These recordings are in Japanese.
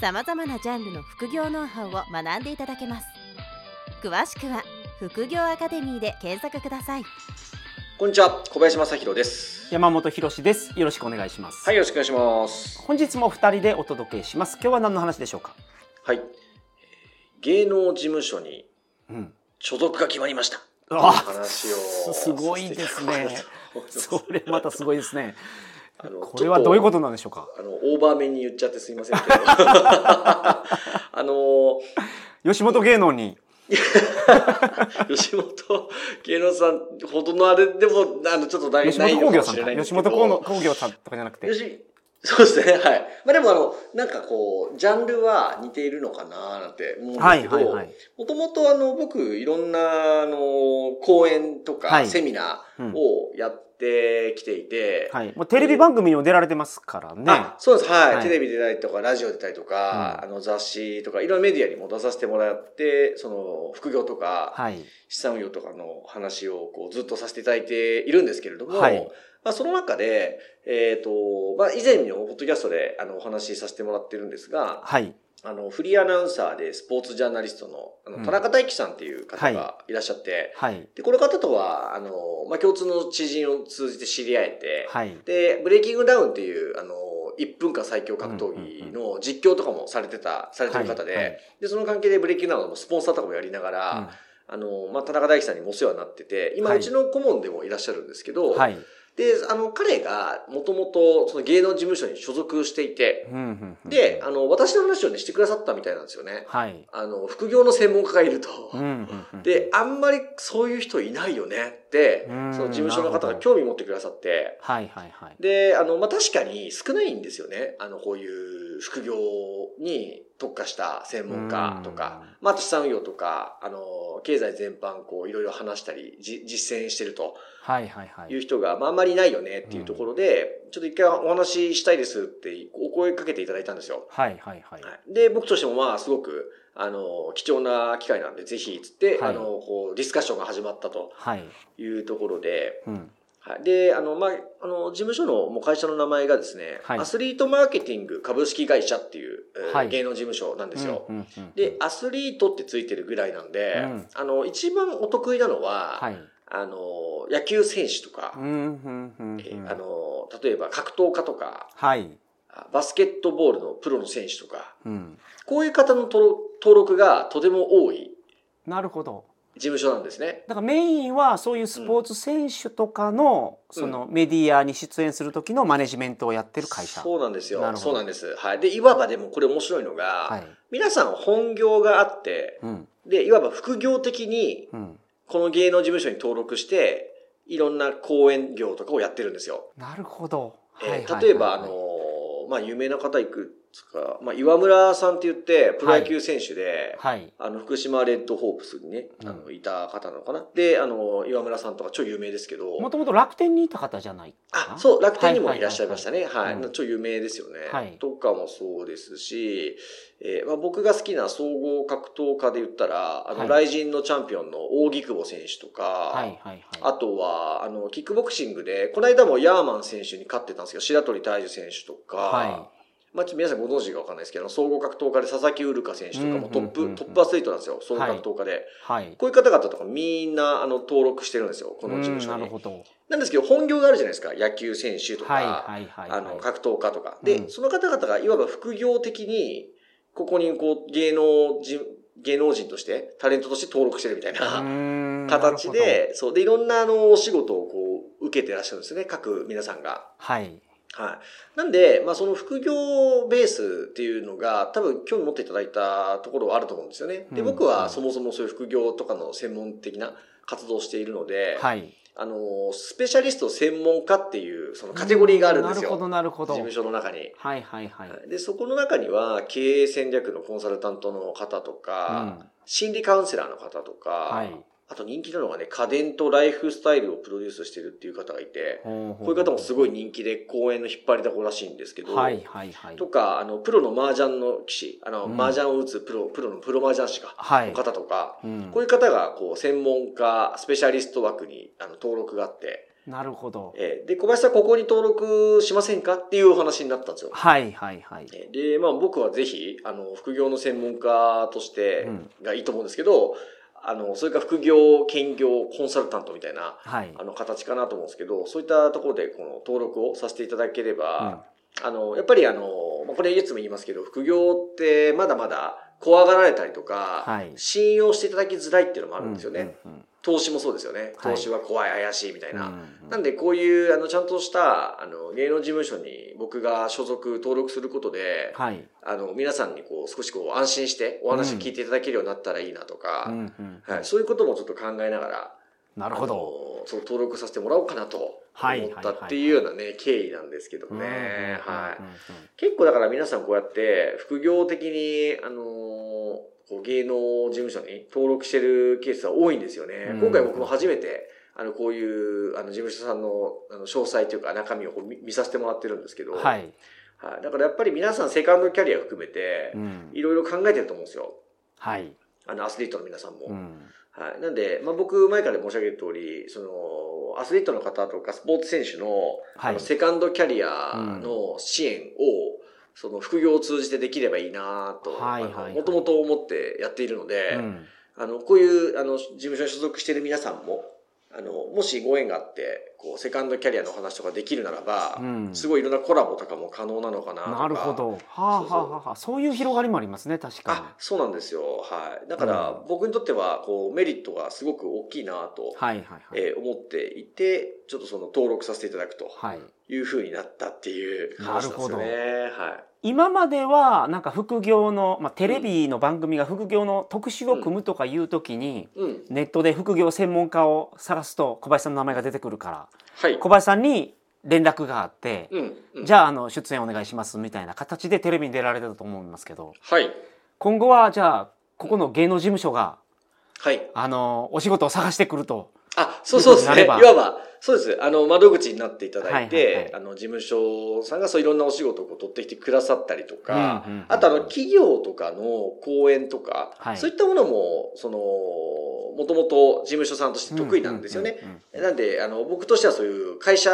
さまざまなジャンルの副業ノウハウを学んでいただけます詳しくは副業アカデミーで検索くださいこんにちは、小林正弘です。山本博です。よろしくお願いします。はい、よろしくお願いします。本日も二人でお届けします。今日は何の話でしょうか？はい。えー芸能事務所にうん。所属が決まりました。あ話をすすごいですね。それまたすごいですね。あのこれはどういうことなんでしょうか？あの、オーバーめに言っちゃってすいませんけど。あの、吉本芸能に。吉本芸能さんほどのあれでも、あの、ちょっとない吉ないのかもし。れない。吉本興業さんとかじゃなくて。よしそうですね、はい。まあでもあの、なんかこう、ジャンルは似ているのかななんて思うんですはいけど、はいはい。もともとあの、僕、いろんな、あの、講演とか、はいセミナうんーをやってきていて、はい。もうテレビ番組にも出られてますからね。あ、そうです、はい、はいテレビ出たりとか、ラジオ出たりとか、あの、雑誌とか、いろんなメディアにも出させてもらって、その、副業とか、はい。資産運用とかの話をこうずっとさせていただいているんですけれども、はいまあ、その中で、えっ、と、まあ、以前のポッドキャストであのお話しさせてもらってるんですが、はい。あの、フリーアナウンサーでスポーツジャーナリストのあうん。の田中大樹さんっていう方がい。らっしゃって、はい。で、この方とは、あの、まあ、共通の知人を通じて知り合えて、はい。で、ブレイキングダウンっていう、あの、1分間最強格闘技の実況とかもされてた、されてる方で、はい。はい。で、その関係でブレイキングダウンのスポンサーとかもやりながら、あの、まあ、田中大樹さんにもお世話になってて、今、はい。うちの顧問でもいらっしゃるんですけど、うんはい。で、あの、彼が、もともと、その芸能事務所に所属していて、で、あの、私の話をね、してくださったみたいなんですよね。はい。あの、副業の専門家がいると。で、あんまりそういう人いないよねその事務所の方が興味持ってくださって、はいはいはい。で、あの、まあ、確かに少ないんですよね。あの、こういう副業に特化した専門家とか、まあ、資産運用とか、あの、経済全般、こう、いろいろ話したり、じ実践してると。はいはいはい。いう人が、まあ、あんまりいないよねっていうところで、ちょっと一回お話ししたいですってお声かけていただいたんですよ。はいはいはい。はいで、僕としてもまあ、すごく、あの、貴重な機会なんで、ぜひ、つって、はいあの、こう、ディスカッションが始まったとはい。いうところで、うん。はい。で、あの、まあ、あの、事務所のもう会社の名前がですね、はいアスリートマーケティング株式会社っていう、えーはい芸能事務所なんですよ。うんうんうんで、アスリートってついてるぐらいなんで、うんあの、一番お得意なのは、はい。あの、野球選手とか、うんうんうんえうんーあの、例えば格闘家とか、はい。あバスケットボールのプロの選手とか、うん。こういう方の登録がとても多いなるほど。事務所なんですね。だからメインはそういうスポーツ選手とかのそのメディアに出演する時のマネジメントをやってる会社。そうなんですよそうなんです。はい。で、いわばでもこれ面白いのが、はい。皆さん本業があって、うんで、いわば副業的にうん。この芸能事務所に登録して、いろんな講演業とかをやってるんですよ。なるほど。えーはいはいはい例えば、あのーまあ、有名な方いくつか、まあ、岩村さんって言って、プロ野球選手で、はい。あの、福島レッドホープスにね、あうの、いた方なのかな。で、あの、岩村さんとか超有名ですけど、もともと楽天にいた方じゃない。あ、そう、楽天にもいらっしゃいましたね。はい超有名ですよね。はいとかもそうですし、えーまあ、僕が好きな総合格闘家で言ったら、あの、はいライジンのチャンピオンの扇久保選手とか、はいはいはい。あとは、あの、キックボクシングで、この間もヤーマン選手に勝ってたんですけど、白鳥大樹選手とか、はまあ、ちょっと皆さんご存知かわかんないですけど、総合格闘家で佐々木ウルカ選手とかもトップ、トップアスリートなんですよ、総合格闘家で。はい。こういう方々とかみんな、あの、登録してるんですよ、この事務所に。うんなるほど。なんですけど、本業があるじゃないですか。野球選手とか、はいはい。あの、格闘家とか。で、うんその方々がいわば副業的に、ここにこう、芸能人、芸能人として、タレントとして登録してるみたいなな 形で、そう。で、いろんなあの、お仕事をこう、受けてらっしゃるんですね。各皆さんが。はい。はい。なんで、まあその副業ベースっていうのが多分興味持っていただいたところはあると思うんですよね。で、うん僕はそもそもそういう副業とかの専門的な活動をしているので、はい。あの、スペシャリスト専門家っていうそのカテゴリーがあるんですよ。なるほど、なるほど。事務所の中に。はいはいはい。で、そこの中には経営戦略のコンサルタントの方とか、心理カウンセラーの方とか、はい。あと人気なのがね、家電とライフスタイルをプロデュースしてるっていう方がいて、ここういう方もすごい人気で公演の引っ張りだこらしいんですけど、はいはいはい。とか、あの、プロの麻雀の棋士、あの、うん麻雀を打つプロ、プロのプロ麻雀師か、はいの。方とか、うんこういう方が、こう、専門家、スペシャリスト枠に、あの、登録があって、なるほど。えーで、小林さんここに登録しませんかっていうお話になったんですよ。はいはいはい。えーで、まあ僕はぜひ、あの、副業の専門家としてうんがいいと思うんですけど、あの、それから副業、兼業、コンサルタントみたいな、はい。あの、形かなと思うんですけど、そういったところで、この登録をさせていただけれうんば、あの、やっぱりあの、まあこれいつも言いますけど、副業ってまだまだ怖がられたりとか、はい信用していただきづらいっていうのもあるんですよね。うんうん投資もそうですよね。はい投資は怖い、怪しいみたいな。うんなんで、こういう、あの、ちゃんとした、あの、芸能事務所に僕が所属、登録することで、はい。あの、皆さんにこう、少しこう、安心してお話聞いていただけるようになったらいいなとか、うんうんはい、そういうこともちょっと考えながら、なるほど。そう、登録させてもらおうかなと思はいったっていうようなね、経緯なんですけどもね。結構だから皆さんこうやって、副業的に、あのーこう芸能事務所に登録してるケースは多いんですよね。うん今回僕も初めて、あの、こういう、あの、事務所さんの、あの、詳細というか中身を見見させてもらってるんですけど、。はいい。はい。だからやっぱり皆さんセカンドキャリア含めてう、んいろいろ考えてると思うんですよ。はい。あの、アスリートの皆さんも。うんはい。なんで、まあ、僕、前から申し上げる通り、その、アスリートの方とか、スポーツ選手の、はい。あの、セカンドキャリアの支援を、その、副業を通じてできればいいなと、もともと思ってやっているので、うん。あの、こういう、あの、事務所に所属している皆さんも、あの、もしご縁があって、こう、セカンドキャリアのお話とかできるならば、うんすごいいろんなコラボとかも可能なのかなとか。なるほど。はあはあはあはあ。そういう広がりもありますね、確かあ、そうなんですよ。はい。だから、うん僕にとっては、こう、メリットがすごく大きいなとに。、はいはいはい。えー思っていて、ちょっとその登録させていただくとはい。いうふうになったっていう話ですよね。は今まではなんか副業の、まあ、テレビの番組が副業の特集を組むとかいう時に。ネットで副業専門家を探すと小林さんの名前が出てくるからはい。小林さんに連絡があって、うん。うん、じゃああの出演お願いしますみたいな形でテレビに出られてたと思いますけどはい。今後はじゃあここの芸能事務所がはい。あのお仕事を探してくると。あ、そうそうですね。いわば、そうです。あの、窓口になっていただいて、はいはいはい。あの、事務所さんがそういろんなお仕事を取ってきてくださったりとか、うんうんうんあとあの、企業とかの講演とか、はい。そういったものも、その、もともと事務所さんとして得意なんですよね。うんうんうんうんなんで、あの、僕としてはそういう会社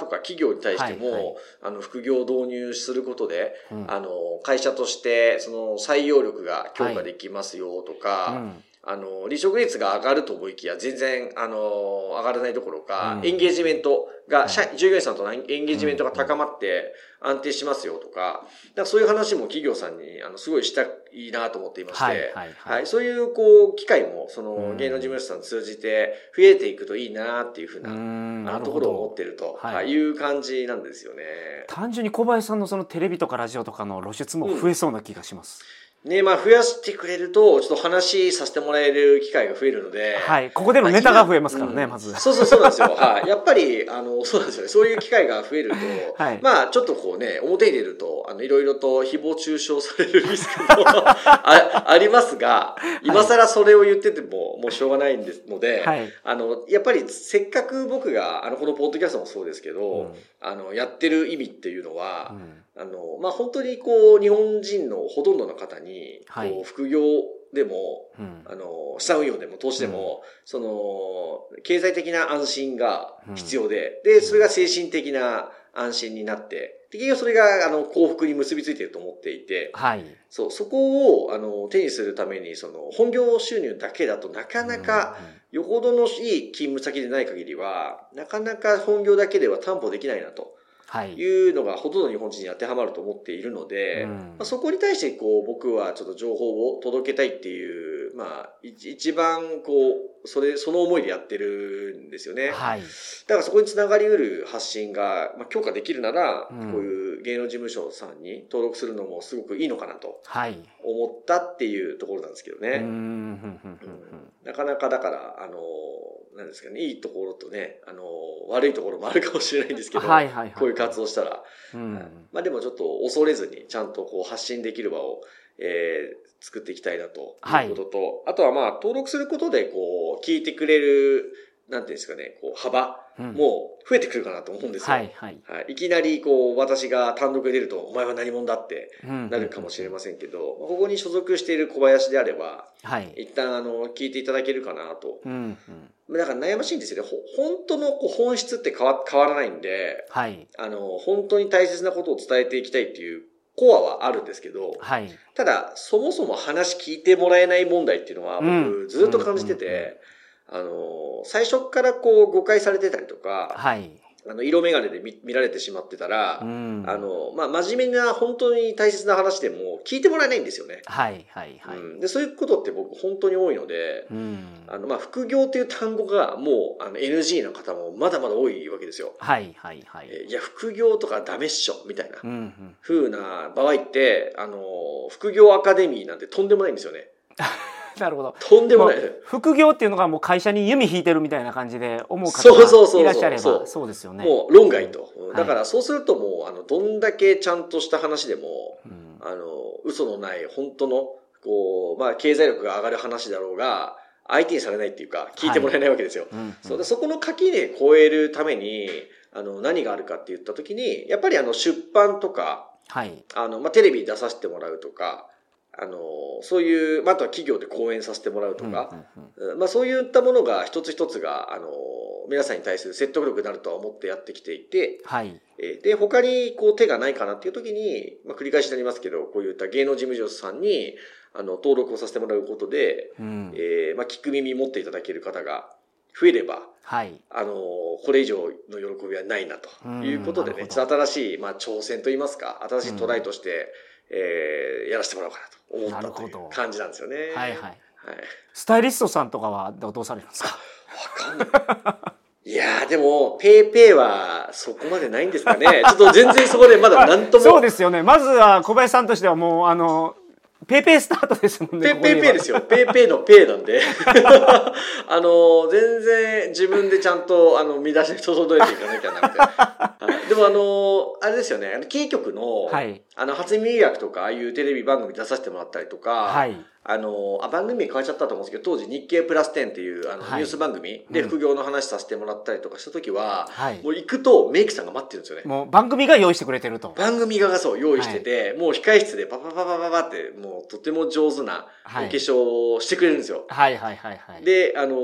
とか企業に対しても、はいはい。あの、副業を導入することで、うん。あの、会社として、その、採用力が強化できますよとか、うんあの、離職率が上がると思いきや、全然、あの、上がらないどころか、うん。エンゲージメントが、い社従業員さんとのエンゲージメントが高まって安定しますよとか、だからそういう話も企業さんに、あの、すごいしたいなと思っていまして、はいはいはい。はい、そういう、こう、機会も、その、うん。芸能事務所さん通じて増えていくといいなっていうふうな、うんあところを思どってると、はい。はい、いう感じなんですよね。単純に小林さんのそのテレビとかラジオとかの露出も増えそうな気がします、ね、まあ、増やしてくれると、ちょっと話させてもらえる機会が増えるので、はい。ここでのネタが増えますからね、うん。まず。そうそうそうなんですよ。はい。やっぱり、あの、そうなんですよね。そういう機会が増えると、はい。まあ、ちょっとこうね、表に出ると、あの、いろいろと誹謗中傷されるリスクも あありますが、今更それを言ってても、もうしょうがないんですので、はい。あの、やっぱりせっかく僕が、あの、このポッドキャストもそうですけど、うん。あの、やってる意味っていうのは、うんあの、まあ、本当にこう、日本人のほとんどの方に、はい。こう、副業でも、うん。あの、資産運用でも投資でも、その、経済的な安心が必要で、で、それが精神的な安心になって、で結局それが、あの、幸福に結びついていると思っていて、はい。そう、そこを、あの、手にするために、その、本業収入だけだとなかなか、よほどのいい勤務先でない限りは、なかなか本業だけでは担保できないなと。はい。いうのがほとんど日本人に当てはまると思っているので、うんまあ、そこに対してこう僕はちょっと情報を届けたいっていう、まあ、一一番こう、それ、その思いでやってるんですよね。はい。だからそこにつながりうる発信が、まあ、強化できるなら、うんこういう芸能事務所さんに登録するのもすごくいいのかなとはい。思ったっていうところなんですけどね。うんなかなかだから、あの、なんですかね、いいところとね、あの、悪いところもあるかもしれないんですけど、はいはいはい。こういう活動したら、うん。まあでもちょっと恐れずに、ちゃんとこう発信できる場を、えー作っていきたいなということと、あとはまあ登録することでこう聞いてくれる、なんていうんですかね、こう幅うんも増えてくるかなと思うんですよ。はいはい。はい、いきなりこう私が単独で出るとお前は何者だってななるかもしれませんけど、ここに所属している小林であれば、はい。一旦あの聞いていただけるかなと。うんうん。だから悩ましいんですよね。ほ本当のこう本質って変わ変わらないんで、はい。あの、本当に大切なことを伝えていきたいっていうコアはあるんですけど、はい。ただ、そもそも話聞いてもらえない問題っていうのはうん僕ずっと感じてて、あの、最初からこう誤解されてたりとか、はい。あの、色眼鏡で見見られてしまってたら、うんあ、の、まあ、真面目な本当に大切な話でも聞いてもらえないんですよね。はいはいはい。うんで、そういうことって僕本当に多いので、うん。あの、まあ、副業という単語がもうあの NG の方もまだまだ多いわけですよ。はいはいはい。えいや、副業とかダメっしょ、みたいなうんうん。風な場合って、あの、副業アカデミーなんてとんでもないんですよね。なるほど。とんでもない。副業っていうのがもう会社に弓引いてるみたいな感じで思う方がいらっしゃればそうですよね。もう論外と。いだからそうするともう、あの、どんだけちゃんとした話でも、うんあの、嘘のない本当の、こう、まあ、経済力が上がる話だろうが、相手にされないっていうか、聞いてもらえないわけですよ。うんそうでそこの垣根超えるために、あの、何があるかって言った時に、やっぱりあの、出版とか、はい。あの、まあ、テレビに出させてもらうとか、あの、そういう、まあ、あとは企業で講演させてもらうとか、うんうんまあ、そういったものが一つ一つが、あの、皆さんに対する説得力になるとは思ってやってきていて、はい。えーで、他にこう手がないかなっていう時に、まあ、繰り返しになりますけど、こういった芸能事務所さんに、あの、登録をさせてもらうことで、うん。えーまあ、聞く耳持っていただける方が増えれば、はい。あの、これ以上の喜びはないなということでね、ちょっと新しい、まあ、挑戦といいますか、新しいトライとして、えーやらせてもらおうかなと思ったというなるほど感じなんですよね。はいはい。はい。スタイリストさんとかはどうされるんですか？わかんない。いやーでも、ペイペイはそこまでないんですかね。ちょっと全然そこでまだ何とも。そうですよね。まずは小林さんとしてはもうあのペイペイスタートですもんね。ペイペイですよ。ペイペイのペイなんで。あの、全然自分でちゃんと、あの、見出しに整えていかなきゃなくて。はいでもあの、あれですよね、あの、キー局の、はいあの、初耳学とか、ああいうテレビ番組出させてもらったりとか、はい。あの、あ、番組名変わっちゃったと思うんですけど、当時日経プラス10っていう、あの、はいニュース番組でうん副業の話させてもらったりとかした時は、はいもう行くとメイクさんが待ってるんですよね。もう番組が用意してくれてると。番組側がそう用意してて、もう控室でパパパパパパって、もうとても上手なお化はい粧をしてくれるんですよ。はいはいはいはい。で、あの、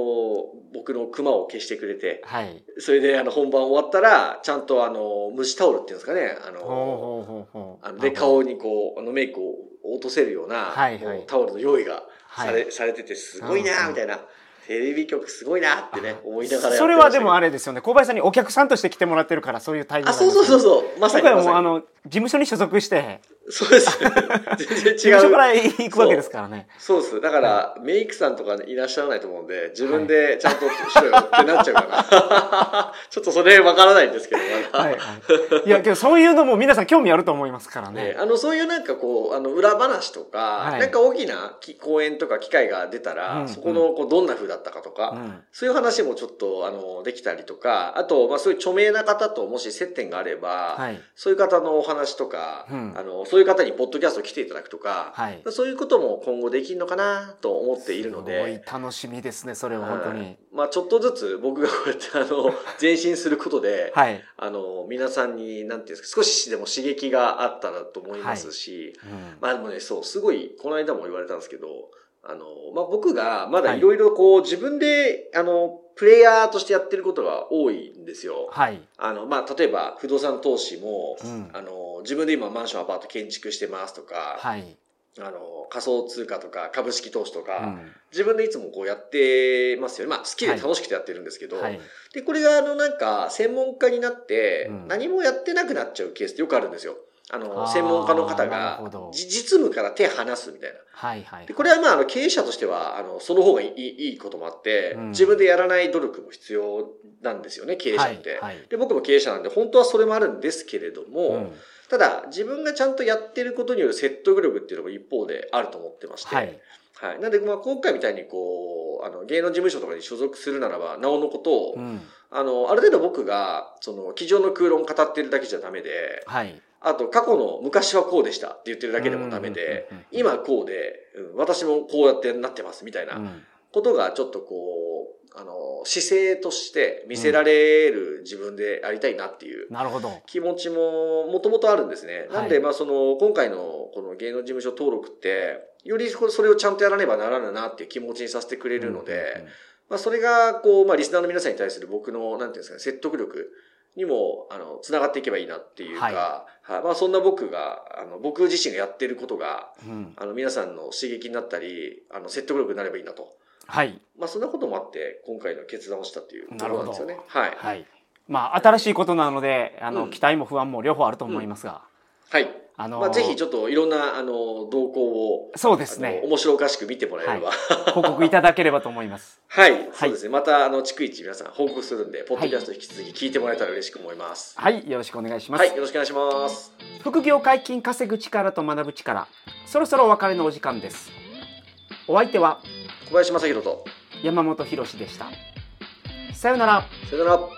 僕のクマを消してくれて、はい。それであの本番終わったら、ちゃんとあの、蒸しタオルっていうんですかね、あの、ほうほうほうほう。あので、顔にこう、あのメイクを落とせるような、はいはい。もうタオルの用意がされ,、はい。されてて、すごいなみたいな。テレビ局すごいなーってね、思いながらそれはでもあれれですよね。小林さんにお客さんとして来てもらってるからそういう対応あ、そうそうそうう。そう。まさ僕はにまさに。もうあの事務所に所属してそうです。全然違う。事務所から行くわけですからね。そうです。だから、メイクさんとかいらっしゃらないと思うんで、自分でちゃんとしろよってなっちゃうから。ちょっとそれわからないんですけど、まだ。はいはい。いやけどそういうのも皆さん興味あると思いますからねね。、あの、そういうなんかこう、あの、裏話とか、はいなんか大きなき講演とか機会が出たら、うんそこの、こう、どんな風だったかとか、うんそういう話もちょっと、あの、できたりとか、あと、まあ、そういう著名な方ともし接点があれば、はいそういう方のお話とか、うんあの、そういう方にポッドキャスト来ていただくとか、はい。そういうことも今後できるのかなと思っているのすごいで、楽しみですね。それは本当に。まあちょっとずつ僕がこうやってあの、前進することで、はい。あの、皆さんに、なんていうんですか、少しでも刺激があったらと思いますし、うんまあでもね、そう、すごい、この間も言われたんですけど、あの、まあ僕がまだいろいろこう、自分で、あの、プレイヤーとしてやってることが多いんですよ。はい。あの、まあ例えば不動産投資も、うんあの、自分で今マンションアパート建築してますとか、はい。あの、仮想通貨とか株式投資とか、うん自分でいつもこうやってますよね。まあ、好きで楽しくてやってるんですけど、はいで、これがあの、なんか、専門家になってうん、何もやってなくなっちゃうケースってよくあるんですよ。ああの、ー専門家の方が実務から手離すみたいな。はいはいでこれはまあ、あの、経営者としては、あの、その方がいいいいこともあって、うん。自分でやらない努力も必要なんですよね、経営者って。はい。はいで、僕も経営者なんで、本当はそれもあるんですけれども、うん。ただ、自分がちゃんとやってることによる説得力っていうのも一方であると思ってまして、はい。はい。なんで、まあ、今回みたいにこう、あの、芸能事務所とかに所属するならば、なおのことを、うん。あの、ある程度僕が、その、机上の空論語ってるだけじゃダメで、はいあと、過去の昔はこうでしたって言ってるだけでもダメで今こうで、うん私もこうやってなってますみたいなうん。ことがちょっとこう、あの、姿勢として見せられる自分でありたいなっていうなるほど。気持ちももともとあるんですね。なんで、はいまあその、今回のこの芸能事務所登録って、よりそれをちゃんとやらねばならぬなっていう気持ちにさせてくれるので、まあそれが、こう、まあリスナーの皆さんに対する僕の、なんていうんですかね、説得力にも、あの、つながっていけばいいなっていうか、ははいまあそんな僕が、あの、僕自身がやってることが、うんうんあの、皆さんの刺激になったり、あの、説得力になればいいなと。はいまあそんなこともあって、今回の決断をしたっていうところなんですよね。はい。はいまあ新しいことなのであの、うん期待も不安も両方あると思いますが、はい。あのまあぜひちょっといろんな、あの、動向を、そうですね。面白おかしく見てもらえれば。報告いただければと思います。はい、そうですね。また、あの、逐一皆さん報告するんで、ポッドキャスト引き続き聞いてもらえたら嬉しく思います。はい。よろしくお願いします、はい、よろしくお願いします。副業解禁稼ぐ力と学ぶ力。そろそろお別れのお時間です。お相手は小林正宏と、山本博史でした。さようなら。さよなら。